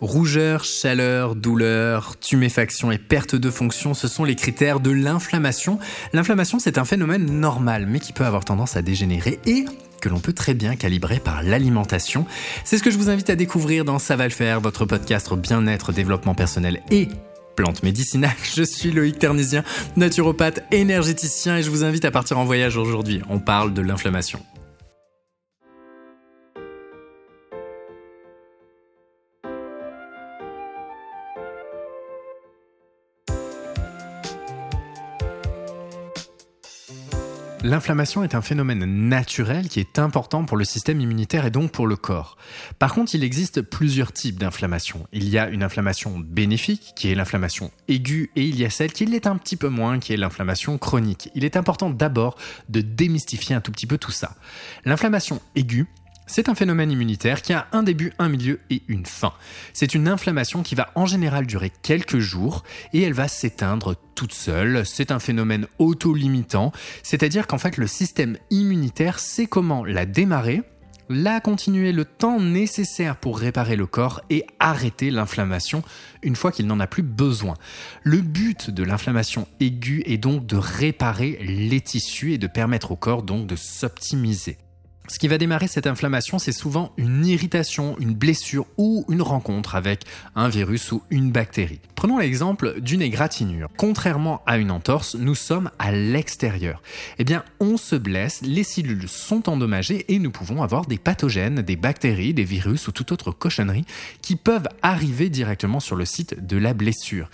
Rougeur, chaleur, douleur, tuméfaction et perte de fonction, ce sont les critères de l'inflammation. L'inflammation, c'est un phénomène normal, mais qui peut avoir tendance à dégénérer et que l'on peut très bien calibrer par l'alimentation. C'est ce que je vous invite à découvrir dans Ça va le faire, votre podcast bien-être, développement personnel et plantes médicinales. Je suis Loïc Ternisien, naturopathe, énergéticien et je vous invite à partir en voyage aujourd'hui. On parle de l'inflammation. L'inflammation est un phénomène naturel qui est important pour le système immunitaire et donc pour le corps. Par contre, il existe plusieurs types d'inflammation. Il y a une inflammation bénéfique, qui est l'inflammation aiguë, et il y a celle qui l'est un petit peu moins, qui est l'inflammation chronique. Il est important d'abord de démystifier un tout petit peu tout ça. L'inflammation aiguë, c'est un phénomène immunitaire qui a un début, un milieu et une fin. C'est une inflammation qui va en général durer quelques jours et elle va s'éteindre toute seule. C'est un phénomène auto-limitant, c'est-à-dire qu'en fait le système immunitaire sait comment la démarrer, la continuer le temps nécessaire pour réparer le corps et arrêter l'inflammation une fois qu'il n'en a plus besoin. Le but de l'inflammation aiguë est donc de réparer les tissus et de permettre au corps donc de s'optimiser. Ce qui va démarrer cette inflammation, c'est souvent une irritation, une blessure ou une rencontre avec un virus ou une bactérie. Prenons l'exemple d'une égratignure. Contrairement à une entorse, nous sommes à l'extérieur. Eh bien, on se blesse, les cellules sont endommagées et nous pouvons avoir des pathogènes, des bactéries, des virus ou toute autre cochonnerie qui peuvent arriver directement sur le site de la blessure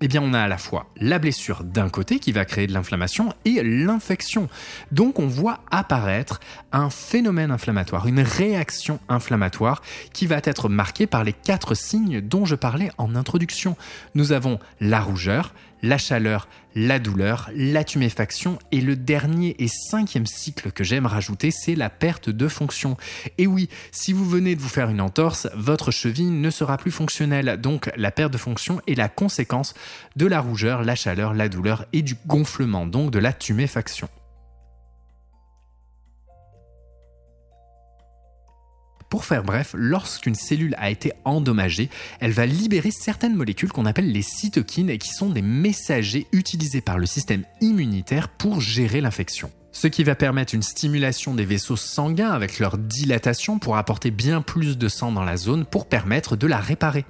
eh bien on a à la fois la blessure d'un côté qui va créer de l'inflammation et l'infection. Donc on voit apparaître un phénomène inflammatoire, une réaction inflammatoire qui va être marquée par les quatre signes dont je parlais en introduction. Nous avons la rougeur, la chaleur, la douleur, la tuméfaction et le dernier et cinquième cycle que j'aime rajouter, c'est la perte de fonction. Et oui, si vous venez de vous faire une entorse, votre cheville ne sera plus fonctionnelle, donc la perte de fonction est la conséquence de la rougeur, la chaleur, la douleur et du gonflement, donc de la tuméfaction. Pour faire bref, lorsqu'une cellule a été endommagée, elle va libérer certaines molécules qu'on appelle les cytokines et qui sont des messagers utilisés par le système immunitaire pour gérer l'infection. Ce qui va permettre une stimulation des vaisseaux sanguins avec leur dilatation pour apporter bien plus de sang dans la zone pour permettre de la réparer.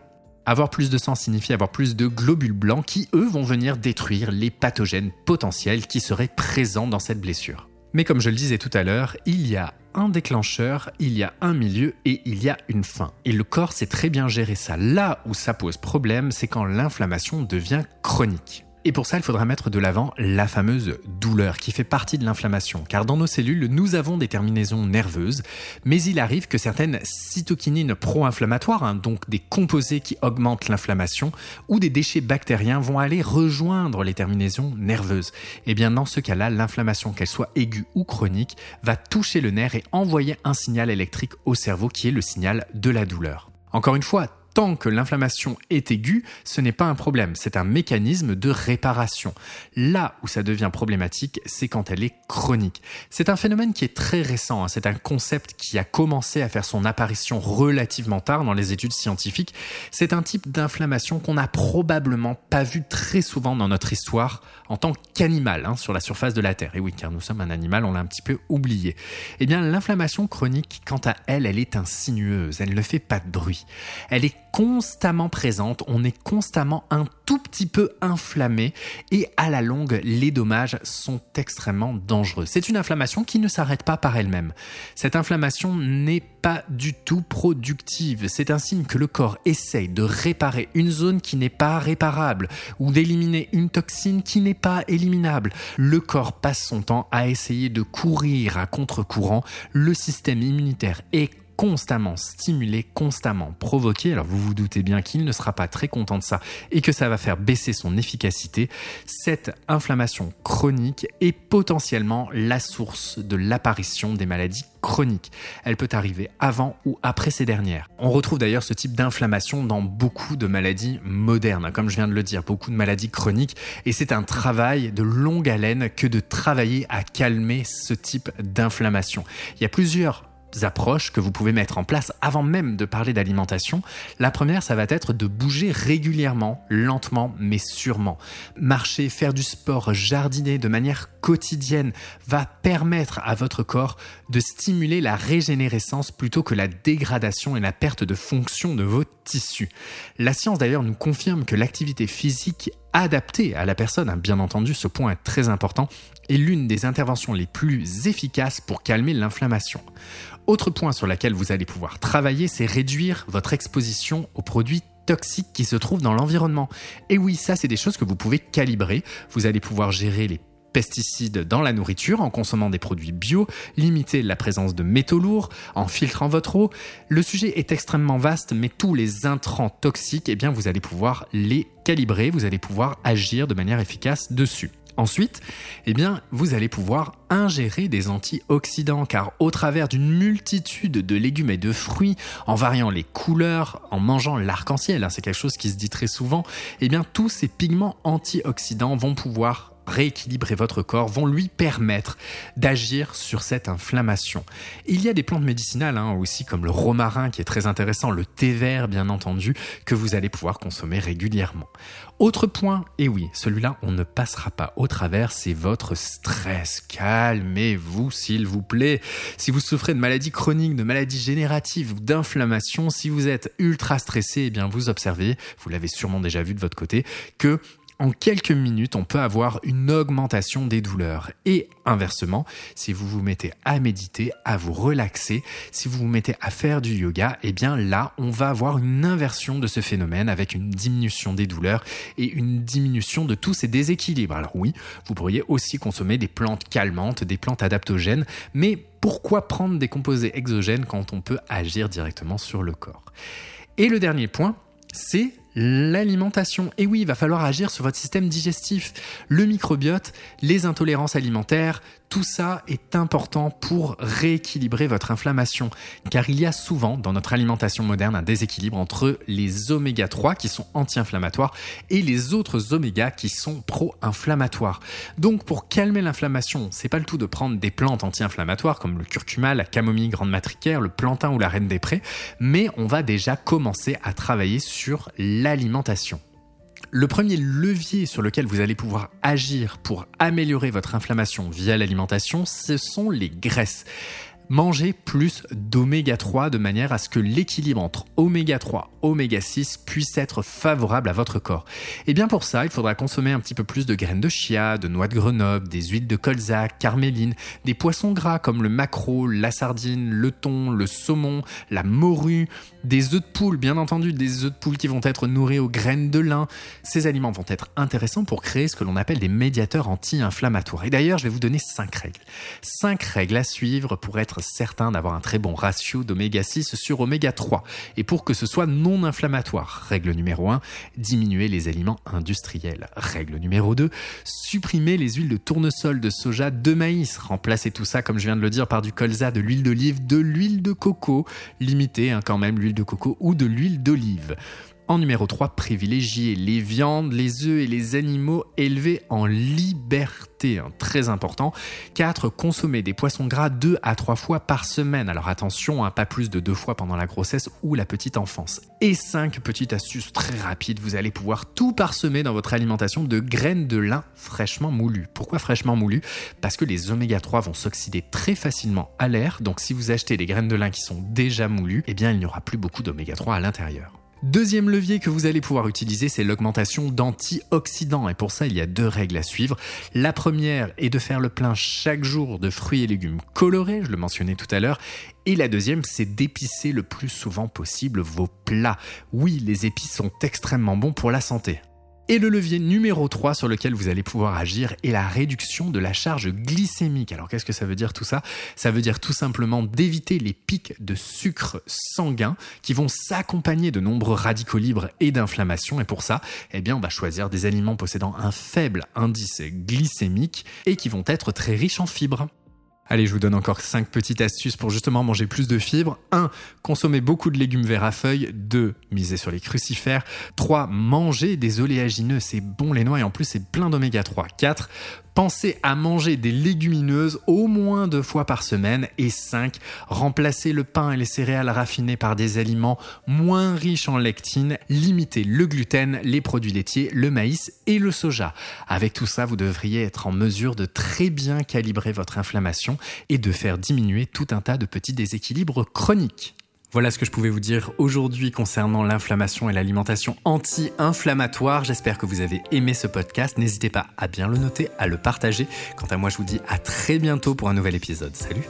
Avoir plus de sang signifie avoir plus de globules blancs qui, eux, vont venir détruire les pathogènes potentiels qui seraient présents dans cette blessure. Mais comme je le disais tout à l'heure, il y a un déclencheur, il y a un milieu et il y a une fin. Et le corps sait très bien gérer ça. Là où ça pose problème, c'est quand l'inflammation devient chronique. Et pour ça, il faudra mettre de l'avant la fameuse douleur qui fait partie de l'inflammation. Car dans nos cellules, nous avons des terminaisons nerveuses, mais il arrive que certaines cytokinines pro-inflammatoires, hein, donc des composés qui augmentent l'inflammation, ou des déchets bactériens vont aller rejoindre les terminaisons nerveuses. Et bien dans ce cas-là, l'inflammation, qu'elle soit aiguë ou chronique, va toucher le nerf et envoyer un signal électrique au cerveau qui est le signal de la douleur. Encore une fois, tant que l'inflammation est aiguë, ce n'est pas un problème, c'est un mécanisme de réparation. Là où ça devient problématique, c'est quand elle est chronique. C'est un phénomène qui est très récent, hein. c'est un concept qui a commencé à faire son apparition relativement tard dans les études scientifiques. C'est un type d'inflammation qu'on n'a probablement pas vu très souvent dans notre histoire en tant qu'animal hein, sur la surface de la Terre. Et oui, car nous sommes un animal, on l'a un petit peu oublié. Eh bien, l'inflammation chronique, quant à elle, elle est insinueuse, elle ne fait pas de bruit. Elle est constamment présente, on est constamment un tout petit peu inflammé et à la longue, les dommages sont extrêmement dangereux. C'est une inflammation qui ne s'arrête pas par elle-même. Cette inflammation n'est pas du tout productive. C'est un signe que le corps essaye de réparer une zone qui n'est pas réparable ou d'éliminer une toxine qui n'est pas éliminable. Le corps passe son temps à essayer de courir à contre-courant. Le système immunitaire est constamment stimulé, constamment provoqué, alors vous vous doutez bien qu'il ne sera pas très content de ça et que ça va faire baisser son efficacité, cette inflammation chronique est potentiellement la source de l'apparition des maladies chroniques. Elle peut arriver avant ou après ces dernières. On retrouve d'ailleurs ce type d'inflammation dans beaucoup de maladies modernes, comme je viens de le dire, beaucoup de maladies chroniques, et c'est un travail de longue haleine que de travailler à calmer ce type d'inflammation. Il y a plusieurs approches que vous pouvez mettre en place avant même de parler d'alimentation. La première, ça va être de bouger régulièrement, lentement mais sûrement. Marcher, faire du sport, jardiner de manière quotidienne va permettre à votre corps de stimuler la régénérescence plutôt que la dégradation et la perte de fonction de vos tissus. La science d'ailleurs nous confirme que l'activité physique adaptée à la personne, hein, bien entendu ce point est très important, est l'une des interventions les plus efficaces pour calmer l'inflammation. Autre point sur lequel vous allez pouvoir travailler, c'est réduire votre exposition aux produits toxiques qui se trouvent dans l'environnement. Et oui, ça c'est des choses que vous pouvez calibrer. Vous allez pouvoir gérer les pesticides dans la nourriture en consommant des produits bio, limiter la présence de métaux lourds, en filtrant votre eau. Le sujet est extrêmement vaste, mais tous les intrants toxiques, eh bien, vous allez pouvoir les calibrer, vous allez pouvoir agir de manière efficace dessus. Ensuite, eh bien, vous allez pouvoir ingérer des antioxydants car au travers d'une multitude de légumes et de fruits, en variant les couleurs, en mangeant l'arc-en-ciel, hein, c'est quelque chose qui se dit très souvent, eh bien, tous ces pigments antioxydants vont pouvoir rééquilibrer votre corps, vont lui permettre d'agir sur cette inflammation. Il y a des plantes médicinales hein, aussi comme le romarin qui est très intéressant, le thé vert bien entendu, que vous allez pouvoir consommer régulièrement. Autre point, et oui, celui-là on ne passera pas au travers, c'est votre stress. Calmez-vous s'il vous plaît. Si vous souffrez de maladies chroniques, de maladies génératives ou d'inflammation, si vous êtes ultra stressé, eh bien vous observez, vous l'avez sûrement déjà vu de votre côté, que en quelques minutes, on peut avoir une augmentation des douleurs. Et inversement, si vous vous mettez à méditer, à vous relaxer, si vous vous mettez à faire du yoga, eh bien là, on va avoir une inversion de ce phénomène avec une diminution des douleurs et une diminution de tous ces déséquilibres. Alors oui, vous pourriez aussi consommer des plantes calmantes, des plantes adaptogènes, mais pourquoi prendre des composés exogènes quand on peut agir directement sur le corps? Et le dernier point, c'est l'alimentation. Et oui, il va falloir agir sur votre système digestif, le microbiote, les intolérances alimentaires, tout ça est important pour rééquilibrer votre inflammation, car il y a souvent dans notre alimentation moderne un déséquilibre entre les oméga 3 qui sont anti-inflammatoires et les autres oméga qui sont pro-inflammatoires. Donc pour calmer l'inflammation, c'est pas le tout de prendre des plantes anti-inflammatoires comme le curcuma, la camomille grande matricaire, le plantain ou la reine des prés, mais on va déjà commencer à travailler sur l'alimentation. Le premier levier sur lequel vous allez pouvoir agir pour améliorer votre inflammation via l'alimentation, ce sont les graisses manger plus d'oméga 3 de manière à ce que l'équilibre entre oméga 3 oméga 6 puisse être favorable à votre corps. Et bien pour ça, il faudra consommer un petit peu plus de graines de chia, de noix de Grenoble, des huiles de colza, carméline, des poissons gras comme le maquereau, la sardine, le thon, le saumon, la morue, des œufs de poule, bien entendu, des œufs de poule qui vont être nourris aux graines de lin. Ces aliments vont être intéressants pour créer ce que l'on appelle des médiateurs anti-inflammatoires. Et d'ailleurs, je vais vous donner 5 règles. 5 règles à suivre pour être certain d'avoir un très bon ratio d'oméga 6 sur oméga 3. Et pour que ce soit non inflammatoire. Règle numéro 1, diminuer les aliments industriels. Règle numéro 2, supprimer les huiles de tournesol, de soja, de maïs. Remplacer tout ça, comme je viens de le dire, par du colza, de l'huile d'olive, de l'huile de coco. Limiter hein, quand même l'huile de coco ou de l'huile d'olive. En numéro 3, privilégier les viandes, les œufs et les animaux élevés en liberté, hein, très important. 4. Consommer des poissons gras 2 à 3 fois par semaine. Alors attention, hein, pas plus de 2 fois pendant la grossesse ou la petite enfance. Et 5. Petite astuce très rapide, vous allez pouvoir tout parsemer dans votre alimentation de graines de lin fraîchement moulues. Pourquoi fraîchement moulues? Parce que les oméga 3 vont s'oxyder très facilement à l'air, donc si vous achetez des graines de lin qui sont déjà moulues, eh bien il n'y aura plus beaucoup d'oméga 3 à l'intérieur. Deuxième levier que vous allez pouvoir utiliser, c'est l'augmentation d'antioxydants. Et pour ça, il y a deux règles à suivre. La première est de faire le plein chaque jour de fruits et légumes colorés, je le mentionnais tout à l'heure. Et la deuxième, c'est d'épicer le plus souvent possible vos plats. Oui, les épices sont extrêmement bons pour la santé. Et le levier numéro 3 sur lequel vous allez pouvoir agir est la réduction de la charge glycémique. Alors qu'est-ce que ça veut dire tout ça? Ça veut dire tout simplement d'éviter les pics de sucre sanguin qui vont s'accompagner de nombreux radicaux libres et d'inflammation. Et pour ça, eh bien, on va choisir des aliments possédant un faible indice glycémique et qui vont être très riches en fibres. Allez, je vous donne encore 5 petites astuces pour justement manger plus de fibres. 1. Consommer beaucoup de légumes verts à feuilles. 2. Miser sur les crucifères. 3. Manger des oléagineux, c'est bon les noix et en plus c'est plein d'oméga 3. 4 Pensez à manger des légumineuses au moins deux fois par semaine. Et 5. Remplacez le pain et les céréales raffinées par des aliments moins riches en lectine. Limitez le gluten, les produits laitiers, le maïs et le soja. Avec tout ça, vous devriez être en mesure de très bien calibrer votre inflammation et de faire diminuer tout un tas de petits déséquilibres chroniques. Voilà ce que je pouvais vous dire aujourd'hui concernant l'inflammation et l'alimentation anti-inflammatoire. J'espère que vous avez aimé ce podcast. N'hésitez pas à bien le noter, à le partager. Quant à moi, je vous dis à très bientôt pour un nouvel épisode. Salut